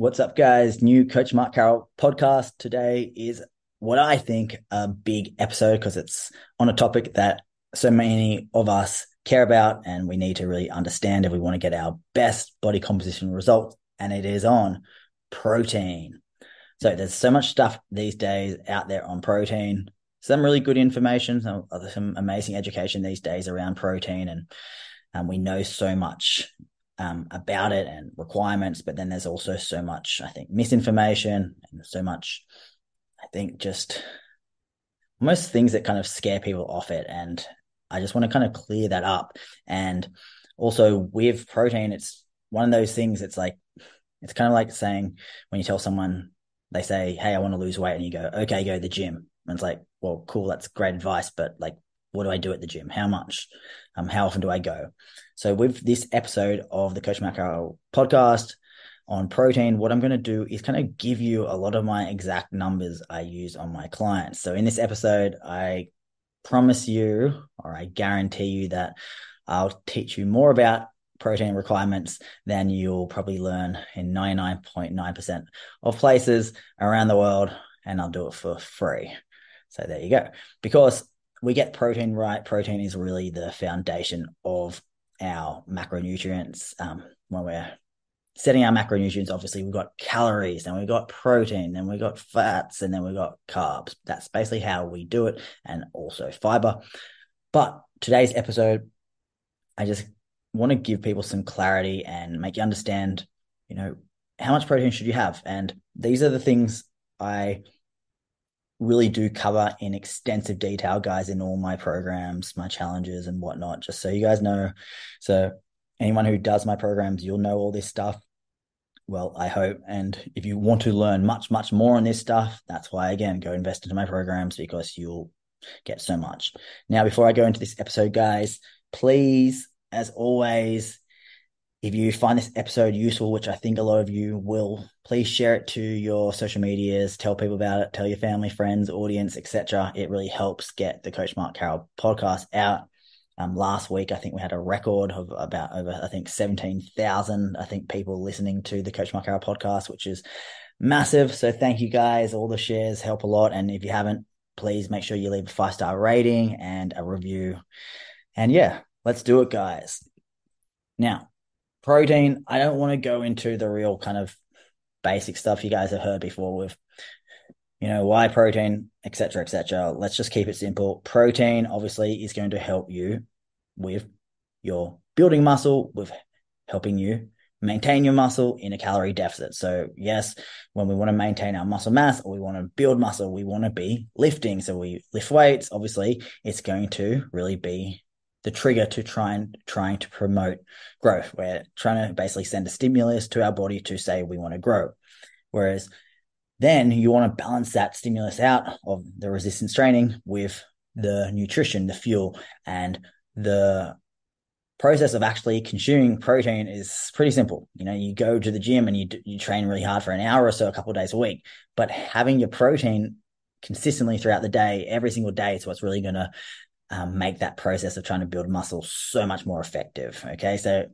What's up, guys? New Coach Mark Carroll podcast. Today is what I think a big episode because it's on a topic that so many of us care about and we need to really understand if we want to get our best body composition results. And it is on protein. So there's so much stuff these days out there on protein. Some really good information, some, some amazing education these days around protein, and and we know so much um, about it and requirements, but then there's also so much, I think, misinformation and so much, I think, just most things that kind of scare people off it. And I just want to kind of clear that up. And also with protein, it's one of those things. It's like, it's kind of like saying when you tell someone, they say, Hey, I want to lose weight. And you go, okay, go to the gym. And it's like, well, cool. That's great advice. But like, what do I do at the gym? How much? Um, how often do I go? So with this episode of the Coach Carroll podcast on protein, what I'm going to do is kind of give you a lot of my exact numbers I use on my clients. So in this episode, I promise you, or I guarantee you that I'll teach you more about protein requirements than you'll probably learn in 99.9% of places around the world. And I'll do it for free. So there you go. Because we get protein right. Protein is really the foundation of our macronutrients. Um, when we're setting our macronutrients, obviously we've got calories, and we've got protein, then we've got fats, and then we've got carbs. That's basically how we do it, and also fiber. But today's episode, I just want to give people some clarity and make you understand, you know, how much protein should you have? And these are the things I really do cover in extensive detail, guys, in all my programs, my challenges, and whatnot, just so you guys know. So, anyone who does my programs, you'll know all this stuff. Well, I hope. And if you want to learn much, much more on this stuff, that's why, again, go invest into my programs because you'll get so much. Now, before I go into this episode, guys, please, as always, if you find this episode useful, which I think a lot of you will, please share it to your social medias, tell people about it, tell your family, friends, audience, etc. It really helps get the Coach Mark Carroll podcast out. Um, last week, I think we had a record of about over, I think, 17,000, I think, people listening to the Coach Mark Carroll podcast, which is massive. So thank you guys. All the shares help a lot. And if you haven't, please make sure you leave a five star rating and a review. And yeah, let's do it, guys. Now, protein, I don't want to go into the real kind of basic stuff you guys have heard before with, you know, why protein, etc., etc. Let's just keep it simple. Protein obviously is going to help you with your building muscle, with helping you maintain your muscle in a calorie deficit. So yes, when we want to maintain our muscle mass or we want to build muscle, we want to be lifting. So we lift weights. Obviously, it's going to really be the trigger to try and trying to promote growth. We're trying to basically send a stimulus to our body to say we want to grow. Whereas then you want to balance that stimulus out of the resistance training with the nutrition, the fuel, and the process of actually consuming protein is pretty simple. You know, you go to the gym and you you train really hard for an hour or so, a couple of days a week, but having your protein consistently throughout the day, every single day, is what's really going to um, make that process of trying to build muscle so much more effective. Okay. So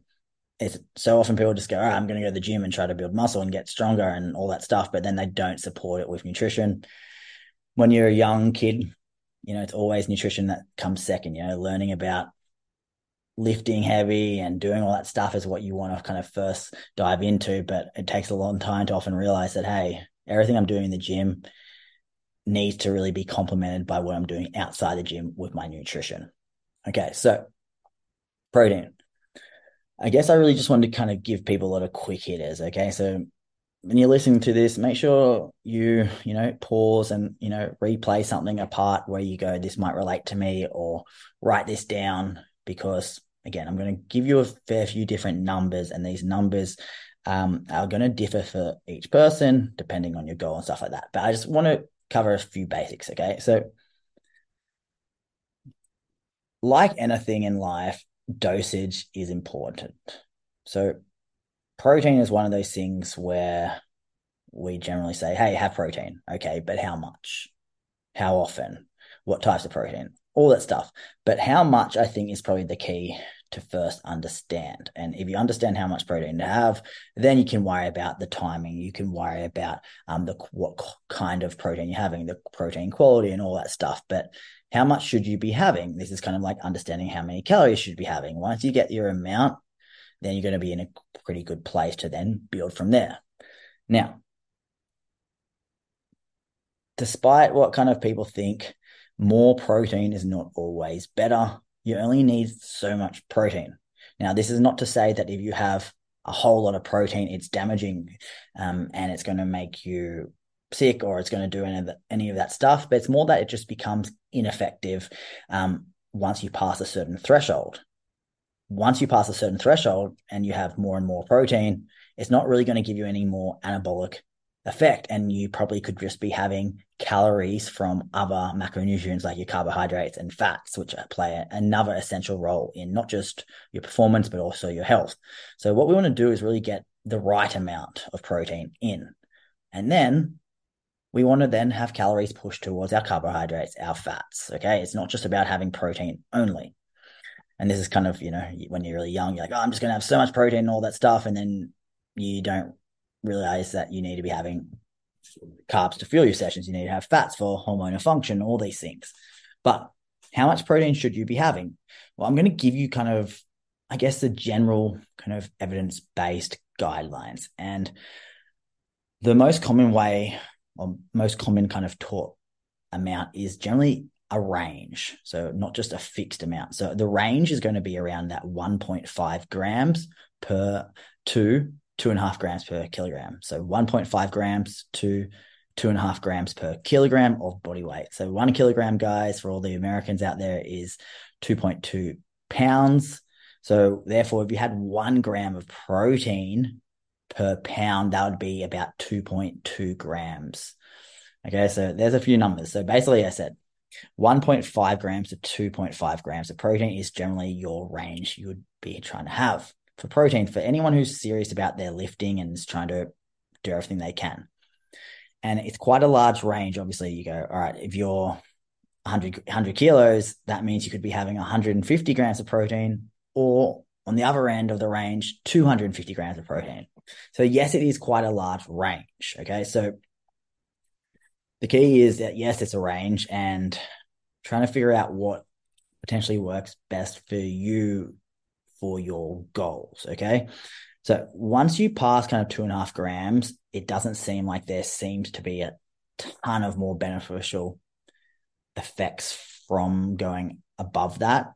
it's so often people just go, right, I'm going to go to the gym and try to build muscle and get stronger and all that stuff, but then they don't support it with nutrition. When you're a young kid, you know, it's always nutrition that comes second, you know, learning about lifting heavy and doing all that stuff is what you want to kind of first dive into. But it takes a long time to often realize that, hey, everything I'm doing in the gym needs to really be complemented by what I'm doing outside the gym with my nutrition. Okay, so protein. I guess I really just wanted to kind of give people a lot of quick hitters. Okay, so when you're listening to this, make sure you, you know, pause and, you know, replay something apart where you go, this might relate to me, or write this down because, again, I'm going to give you a fair few different numbers, and these numbers um, are going to differ for each person depending on your goal and stuff like that. But I just want to cover a few basics. Okay. So, like anything in life, dosage is important. So, protein is one of those things where we generally say, hey, have protein. Okay. But how much? How often? What types of protein? All that stuff. But how much I think is probably the key to first understand. And if you understand how much protein to have, then you can worry about the timing. You can worry about um, the what kind of protein you're having, the protein quality, and all that stuff. But how much should you be having? This is kind of like understanding how many calories should be having. Once you get your amount, then you're going to be in a pretty good place to then build from there. Now, despite what kind of people think, more protein is not always better. You only need so much protein. Now, this is not to say that if you have a whole lot of protein, it's damaging um, and it's going to make you sick or it's going to do any of, the, any of that stuff. But it's more that it just becomes ineffective um, once you pass a certain threshold. Once you pass a certain threshold and you have more and more protein, it's not really going to give you any more anabolic effect. And you probably could just be having calories from other macronutrients like your carbohydrates and fats, which play another essential role in not just your performance, but also your health. So, what we want to do is really get the right amount of protein in. And then we want to then have calories pushed towards our carbohydrates, our fats. Okay. It's not just about having protein only. And this is kind of, you know, when you're really young, you're like, oh, I'm just going to have so much protein and all that stuff. And then you don't realize that you need to be having carbs to fuel your sessions. You need to have fats for hormonal function, all these things. But how much protein should you be having? Well, I'm going to give you kind of, I guess, the general kind of evidence based guidelines. And the most common way, or most common kind of taught amount is generally a range. So not just a fixed amount. So the range is going to be around that 1.5 grams per to two and a half grams per kilogram. So 1.5 grams to two and a half grams per kilogram of body weight. So one kilogram, guys, for all the Americans out there, is 2.2 pounds. So therefore, if you had one gram of protein per pound, that would be about 2.2 grams. Okay, so there's a few numbers. So basically, I said 1.5 grams to 2.5 grams of protein is generally your range you would be trying to have for protein for anyone who's serious about their lifting and is trying to do everything they can. And it's quite a large range. Obviously, you go, all right, if you're 100, 100 kilos, that means you could be having 150 grams of protein, or on the other end of the range, 250 grams of protein. So, yes, it is quite a large range. Okay. So, the key is that, yes, it's a range and trying to figure out what potentially works best for you for your goals. Okay. So once you pass kind of two and a half grams, it doesn't seem like there seems to be a ton of more beneficial effects from going above that.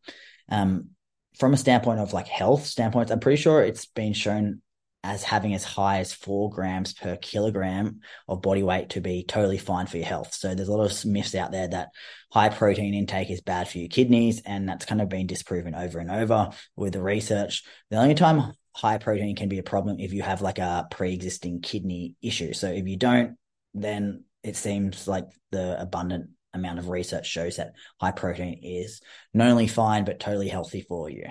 Um, from a standpoint of like health standpoints, I'm pretty sure it's been shown as having as high as four grams per kilogram of body weight to be totally fine for your health. So there's a lot of myths out there that high protein intake is bad for your kidneys, and that's kind of been disproven over and over with the research. The only time high protein can be a problem if you have like a pre-existing kidney issue. So if you don't, then it seems like the abundant amount of research shows that high protein is not only fine but totally healthy for you.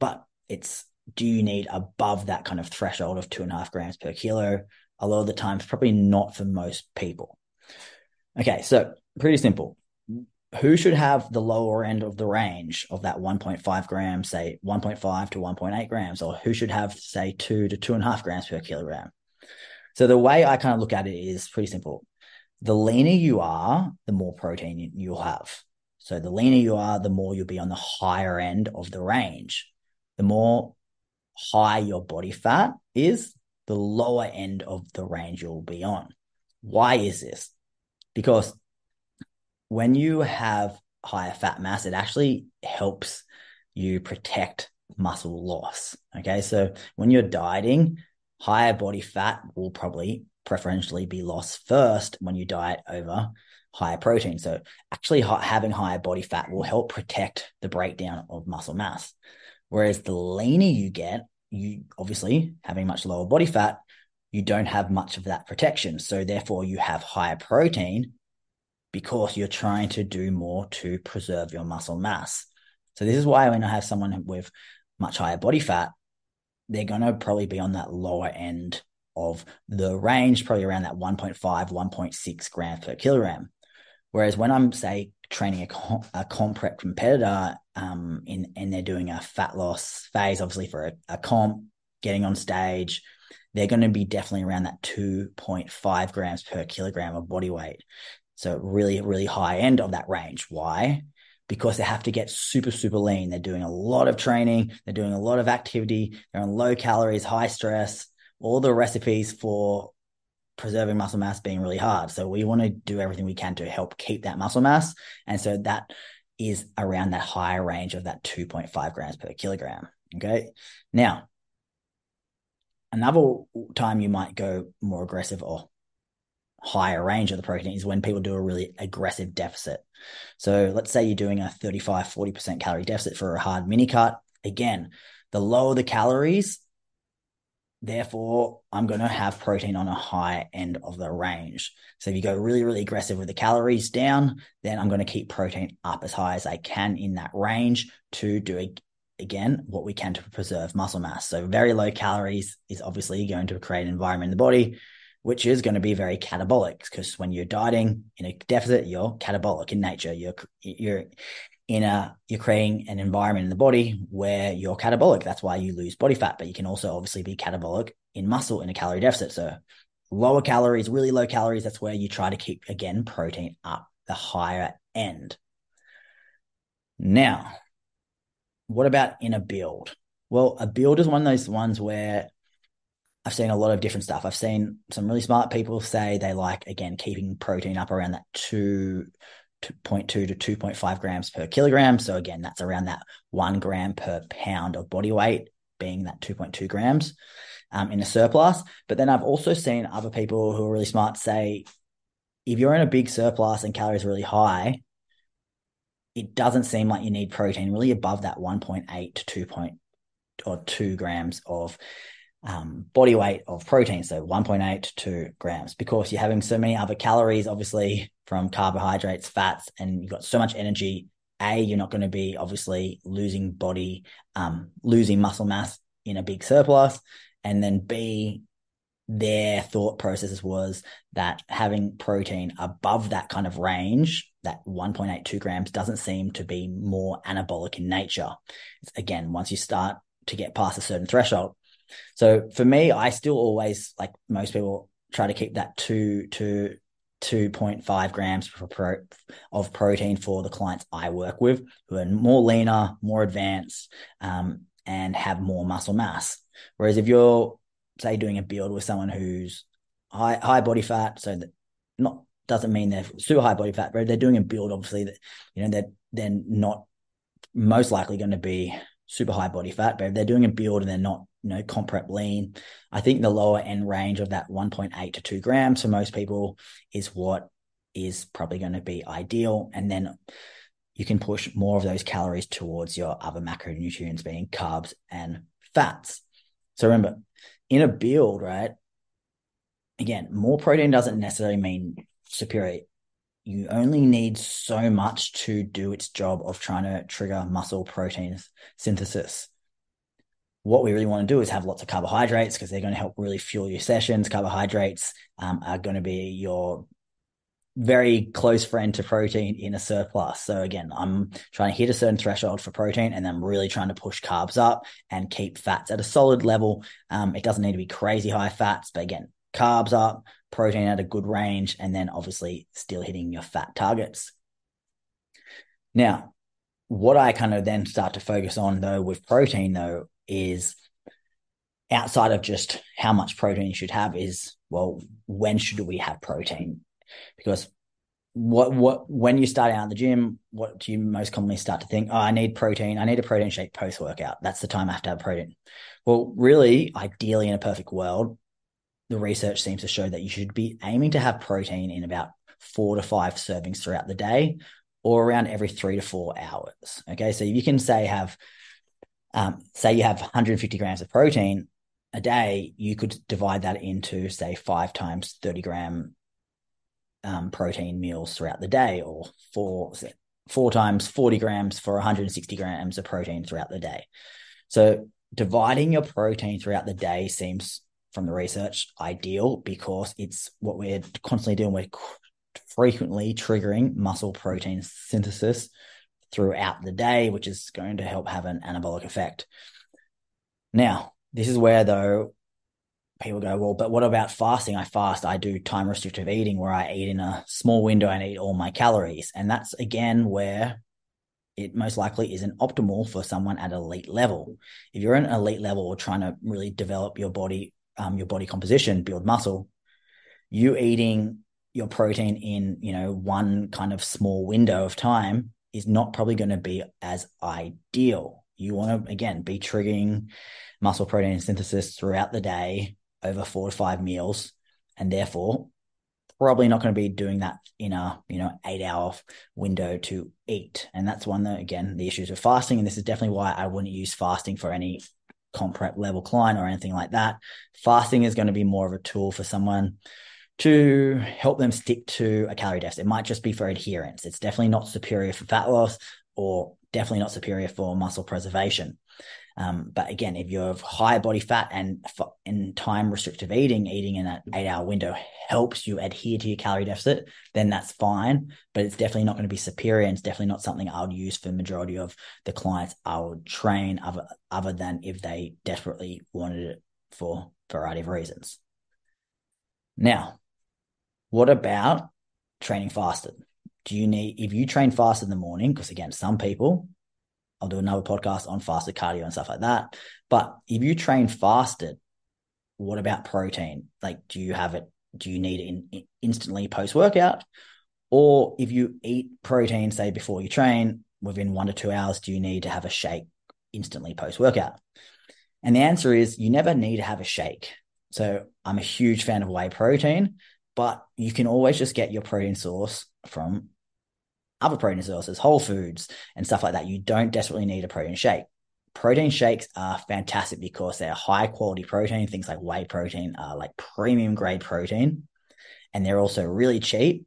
But it's do you need above that kind of threshold of two and a half grams per kilo? A lot of the times, probably not for most people. Okay, so pretty simple. Who should have the lower end of the range of that 1.5 grams, say 1.5 to 1.8 grams, or who should have, say, two to two and a half grams per kilogram? So the way I kind of look at it is pretty simple. The leaner you are, the more protein you'll have. So the leaner you are, the more you'll be on the higher end of the range. The more high your body fat is, the lower end of the range you'll be on. Why is this? Because when you have higher fat mass, it actually helps you protect muscle loss. Okay. So when you're dieting, higher body fat will probably preferentially be lost first when you diet over higher protein. So actually having higher body fat will help protect the breakdown of muscle mass. Whereas the leaner you get, you obviously having much lower body fat, you don't have much of that protection. So therefore you have higher protein because you're trying to do more to preserve your muscle mass. So this is why when I have someone with much higher body fat, they're going to probably be on that lower end of the range, probably around that 1.5, 1.6 grams per kilogram. Whereas when I'm say training a, comp, a competitor um, in, and they're doing a fat loss phase, obviously for a, a comp, getting on stage, they're going to be definitely around that 2.5 grams per kilogram of body weight. So really, really high end of that range. Why? Because they have to get super, super lean. They're doing a lot of training. They're doing a lot of activity. They're on low calories, high stress, all the recipes for preserving muscle mass being really hard. So we want to do everything we can to help keep that muscle mass. And so that is around that higher range of that 2.5 grams per kilogram. Okay. Now, another time you might go more aggressive or higher range of the protein is when people do a really aggressive deficit. So let's say you're doing a 35, 40% calorie deficit for a hard mini cut. Again, the lower the calories, Therefore, I'm going to have protein on a high end of the range. So if you go really, really aggressive with the calories down, then I'm going to keep protein up as high as I can in that range to do again what we can to preserve muscle mass. So very low calories is obviously going to create an environment in the body which is going to be very catabolic because when you're dieting in a deficit, you're catabolic in nature. You're you're in a you're creating an environment in the body where you're catabolic. That's why you lose body fat, but you can also obviously be catabolic in muscle in a calorie deficit. So lower calories, really low calories, that's where you try to keep again protein up the higher end. Now, what about in a build? Well, a build is one of those ones where I've seen a lot of different stuff. I've seen some really smart people say they like again keeping protein up around that two 0.2 to 2.5 grams per kilogram. So again, that's around that one gram per pound of body weight, being that 2.2 grams um, in a surplus. But then I've also seen other people who are really smart say, if you're in a big surplus and calories really high, it doesn't seem like you need protein really above that 1.8 to 2 point or 2 grams of um, body weight of protein, so 1.8 to grams, because you're having so many other calories, obviously, from carbohydrates, fats, and you've got so much energy. A, you're not going to be obviously losing body, um, losing muscle mass in a big surplus. And then B, their thought process was that having protein above that kind of range, that 1.82 grams, doesn't seem to be more anabolic in nature. Again, once you start to get past a certain threshold, so for me, I still always like most people try to keep that two to 2.5 grams pro, of protein for the clients I work with who are more leaner, more advanced, um, and have more muscle mass. Whereas if you're say doing a build with someone who's high high body fat, so that not doesn't mean they're super high body fat, but they're doing a build, obviously that you know they're they're not most likely going to be super high body fat, but if they're doing a build and they're not you know, comp prep lean. I think the lower end range of that 1.8 to 2 grams for most people is what is probably going to be ideal. And then you can push more of those calories towards your other macronutrients, being carbs and fats. So remember, in a build, right? Again, more protein doesn't necessarily mean superior. You only need so much to do its job of trying to trigger muscle protein synthesis what we really want to do is have lots of carbohydrates because they're going to help really fuel your sessions. Carbohydrates um, are going to be your very close friend to protein in a surplus. So again, I'm trying to hit a certain threshold for protein and I'm really trying to push carbs up and keep fats at a solid level. Um, it doesn't need to be crazy high fats, but again, carbs up, protein at a good range, and then obviously still hitting your fat targets. Now, what I kind of then start to focus on though with protein though is outside of just how much protein you should have is well when should we have protein? Because what what when you start out in the gym what do you most commonly start to think oh i need protein. I need a protein shake post workout that's the time i have to have protein. Well really ideally in a perfect world the research seems to show that you should be aiming to have protein in about four to five servings throughout the day or around every three to four hours. Okay so you can say have um, say you have 150 grams of protein a day, you could divide that into, say, five times 30 gram um, protein meals throughout the day, or four, four times 40 grams for 160 grams of protein throughout the day. So, dividing your protein throughout the day seems, from the research, ideal because it's what we're constantly doing. We're frequently triggering muscle protein synthesis throughout the day, which is going to help have an anabolic effect. Now, this is where though people go, well, but what about fasting? I fast, I do time restrictive eating where I eat in a small window and eat all my calories. And that's again where it most likely isn't optimal for someone at elite level. If you're in an elite level or trying to really develop your body, um, your body composition, build muscle, you eating your protein in, you know, one kind of small window of time is not probably going to be as ideal. You want to, again, be triggering muscle protein synthesis throughout the day over four to five meals. And therefore, probably not going to be doing that in a you know eight hour window to eat and that's one that again the issues with fasting and this is definitely why i wouldn't use fasting for any comp prep level client or anything like that fasting is going to be more of a tool for someone to help them stick to a calorie deficit it might just be for adherence it's definitely not superior for fat loss or definitely not superior for muscle preservation um, but again, if you have high body fat and in time restrictive eating, eating in an eight hour window helps you adhere to your calorie deficit, then that's fine. But it's definitely not going to be superior. And it's definitely not something I would use for the majority of the clients I would train other, other than if they desperately wanted it for a variety of reasons. Now, what about training fasted? Do you need, if you train fasted in the morning, because again, some people I'll do another podcast on fasted cardio and stuff like that. But if you train fasted, what about protein? Like, do you have it? Do you need it in, in instantly post workout? Or if you eat protein, say before you train, within one to two hours, do you need to have a shake instantly post workout? And the answer is you never need to have a shake. So I'm a huge fan of whey protein, but you can always just get your protein source from other protein sources, whole foods, and stuff like that. You don't desperately need a protein shake. Protein shakes are fantastic because they're high quality protein. Things like whey protein are like premium grade protein, and they're also really cheap.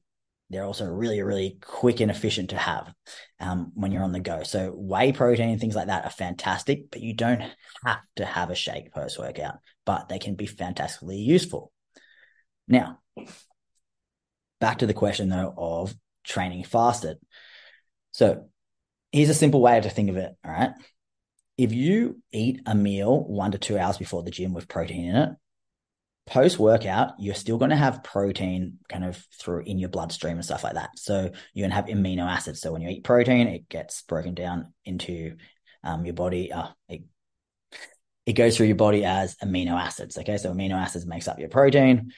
They're also really, really quick and efficient to have um, when you're on the go. So, whey protein, and things like that are fantastic, but you don't have to have a shake post workout, but they can be fantastically useful. Now, back to the question though of training fasted. So here's a simple way to think of it. All right. If you eat a meal one to two hours before the gym with protein in it, post workout, you're still going to have protein kind of through in your bloodstream and stuff like that. So you're going to have amino acids. So when you eat protein, it gets broken down into um, your body. Uh, it, it goes through your body as amino acids. Okay. So amino acids makes up your protein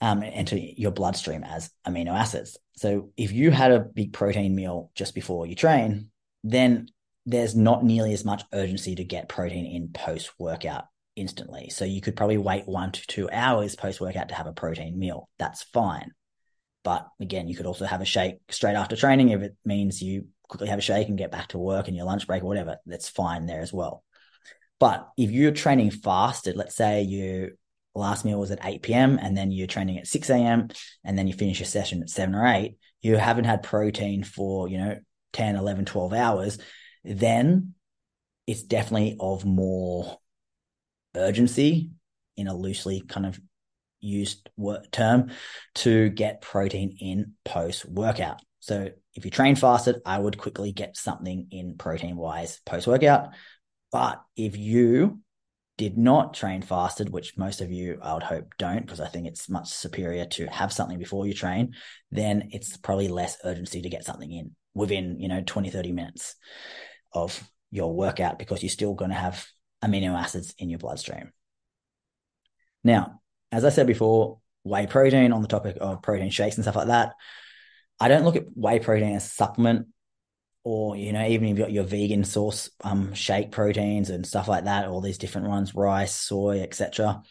um, into your bloodstream as amino acids. So if you had a big protein meal just before you train, then there's not nearly as much urgency to get protein in post workout instantly. So you could probably wait one to two hours post workout to have a protein meal. That's fine. But again, you could also have a shake straight after training if it means you quickly have a shake and get back to work and your lunch break or whatever. That's fine there as well. But if you're training fasted, let's say you last meal was at 8 p.m. and then you're training at 6 a.m. and then you finish your session at 7 or 8, you haven't had protein for, you know, 10, 11, 12 hours, then it's definitely of more urgency in a loosely kind of used term to get protein in post workout. So if you train fasted, I would quickly get something in protein wise post workout. But if you did not train fasted, which most of you I would hope don't, because I think it's much superior to have something before you train, then it's probably less urgency to get something in within, you know, 20, 30 minutes of your workout because you're still going to have amino acids in your bloodstream. Now, as I said before, whey protein on the topic of protein shakes and stuff like that. I don't look at whey protein as a supplement or you know even if you've got your vegan source um, shake proteins and stuff like that all these different ones rice soy etc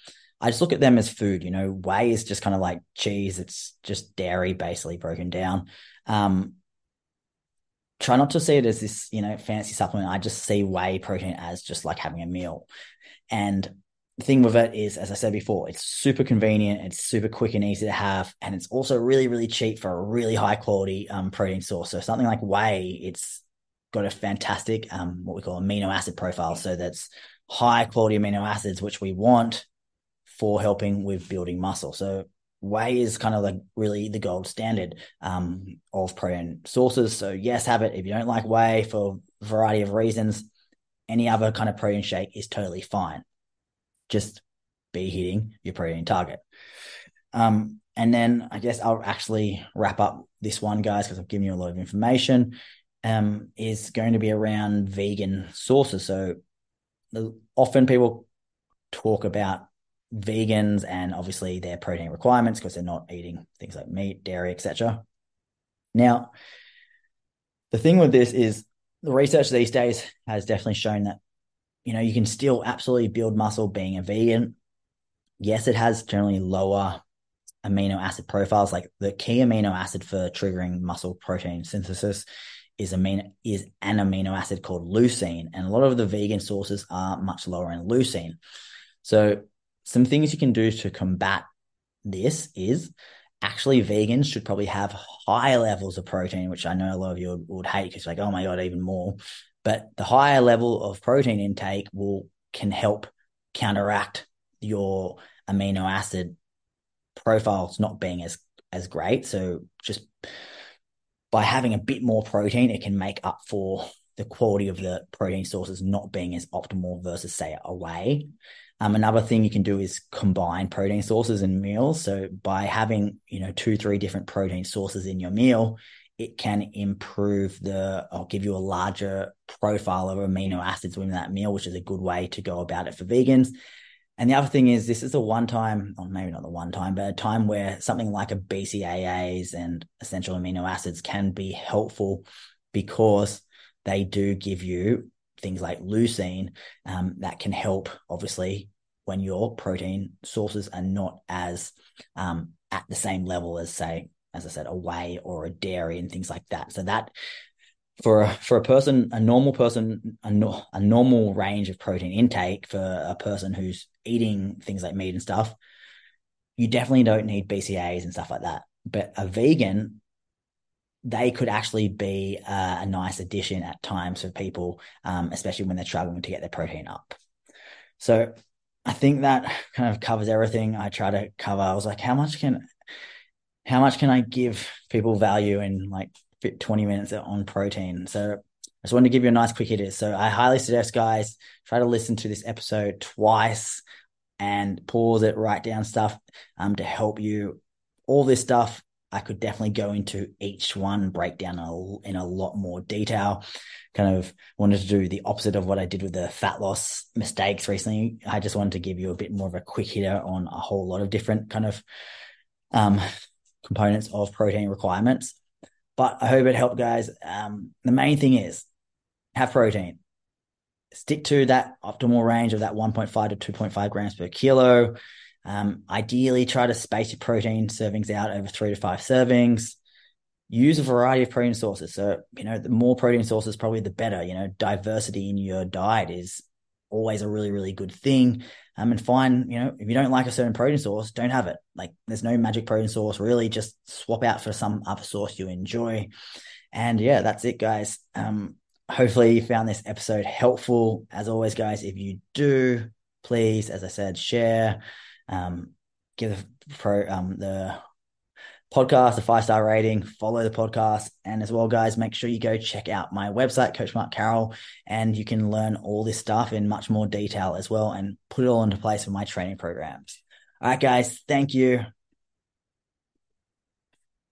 i just look at them as food you know whey is just kind of like cheese it's just dairy basically broken down. Um, try not to see it as this you know fancy supplement i just see whey protein as just like having a meal. And the thing with it is, as I said before, it's super convenient, it's super quick and easy to have, and it's also really, really cheap for a really high quality um, protein source. So something like whey, it's got a fantastic um, what we call amino acid profile. So that's high quality amino acids, which we want for helping with building muscle. So whey is kind of like really the gold standard um, of protein sources. So yes, have it. If you don't like whey for a variety of reasons, any other kind of protein shake is totally fine. Just be hitting your protein target. Um, and then I guess I'll actually wrap up this one, guys, because I've given you a lot of information. Um, is going to be around vegan sources. So often people talk about vegans and obviously their protein requirements because they're not eating things like meat, dairy, etc. Now, the thing with this is the research these days has definitely shown that you know you can still absolutely build muscle being a vegan. Yes, it has generally lower amino acid profiles. Like the key amino acid for triggering muscle protein synthesis is amino is an amino acid called leucine, and a lot of the vegan sources are much lower in leucine. So some things you can do to combat this is actually vegans should probably have higher levels of protein, which I know a lot of you would, would hate because like, oh my God, even more. But the higher level of protein intake will can help counteract your amino acid profiles not being as as great. So just by having a bit more protein, it can make up for the quality of the protein sources not being as optimal versus say a whey. Um, another thing you can do is combine protein sources in meals. So by having, you know, two, three different protein sources in your meal, it can improve the, I'll give you a larger profile of amino acids within that meal, which is a good way to go about it for vegans. And the other thing is this is a one time, or maybe not the one time, but a time where something like a BCAAs and essential amino acids can be helpful because they do give you things like leucine um, that can help, obviously, when your protein sources are not as um, at the same level as, say, as I said, a whey or a dairy and things like that. So that for a, for a person, a normal person, a, no, a normal range of protein intake for a person who's eating things like meat and stuff, you definitely don't need BCAAs and stuff like that. But a vegan they could actually be a nice addition at times for people, um, especially when they're struggling to get their protein up. So I think that kind of covers everything I try to cover. I was like, how much can how much can I give people value in like 20 minutes on protein? So I just wanted to give you a nice quick hit. So I highly suggest guys try to listen to this episode twice and pause it, write down stuff um, to help you. All this stuff I could definitely go into each one breakdown in a lot more detail. Kind of wanted to do the opposite of what I did with the fat loss mistakes recently. I just wanted to give you a bit more of a quick hitter on a whole lot of different kind of um, components of protein requirements. But I hope it helped, guys. Um, the main thing is have protein. Stick to that optimal range of that 1.5 to 2.5 grams per kilo. Um, ideally, try to space your protein servings out over three to five servings. Use a variety of protein sources. So, you know, the more protein sources, probably the better. You know, diversity in your diet is always a really, really good thing. Um, and find, you know, if you don't like a certain protein source, don't have it. Like, there's no magic protein source. Really, just swap out for some other source you enjoy. And yeah, that's it, guys. Um, hopefully you found this episode helpful. As always, guys, if you do, please, as I said, share um, give the pro um, the podcast a five star rating, follow the podcast, and as well, guys, make sure you go check out my website, Coach Mark Carroll, and you can learn all this stuff in much more detail as well, and put it all into place for my training programs. All right, guys, thank you.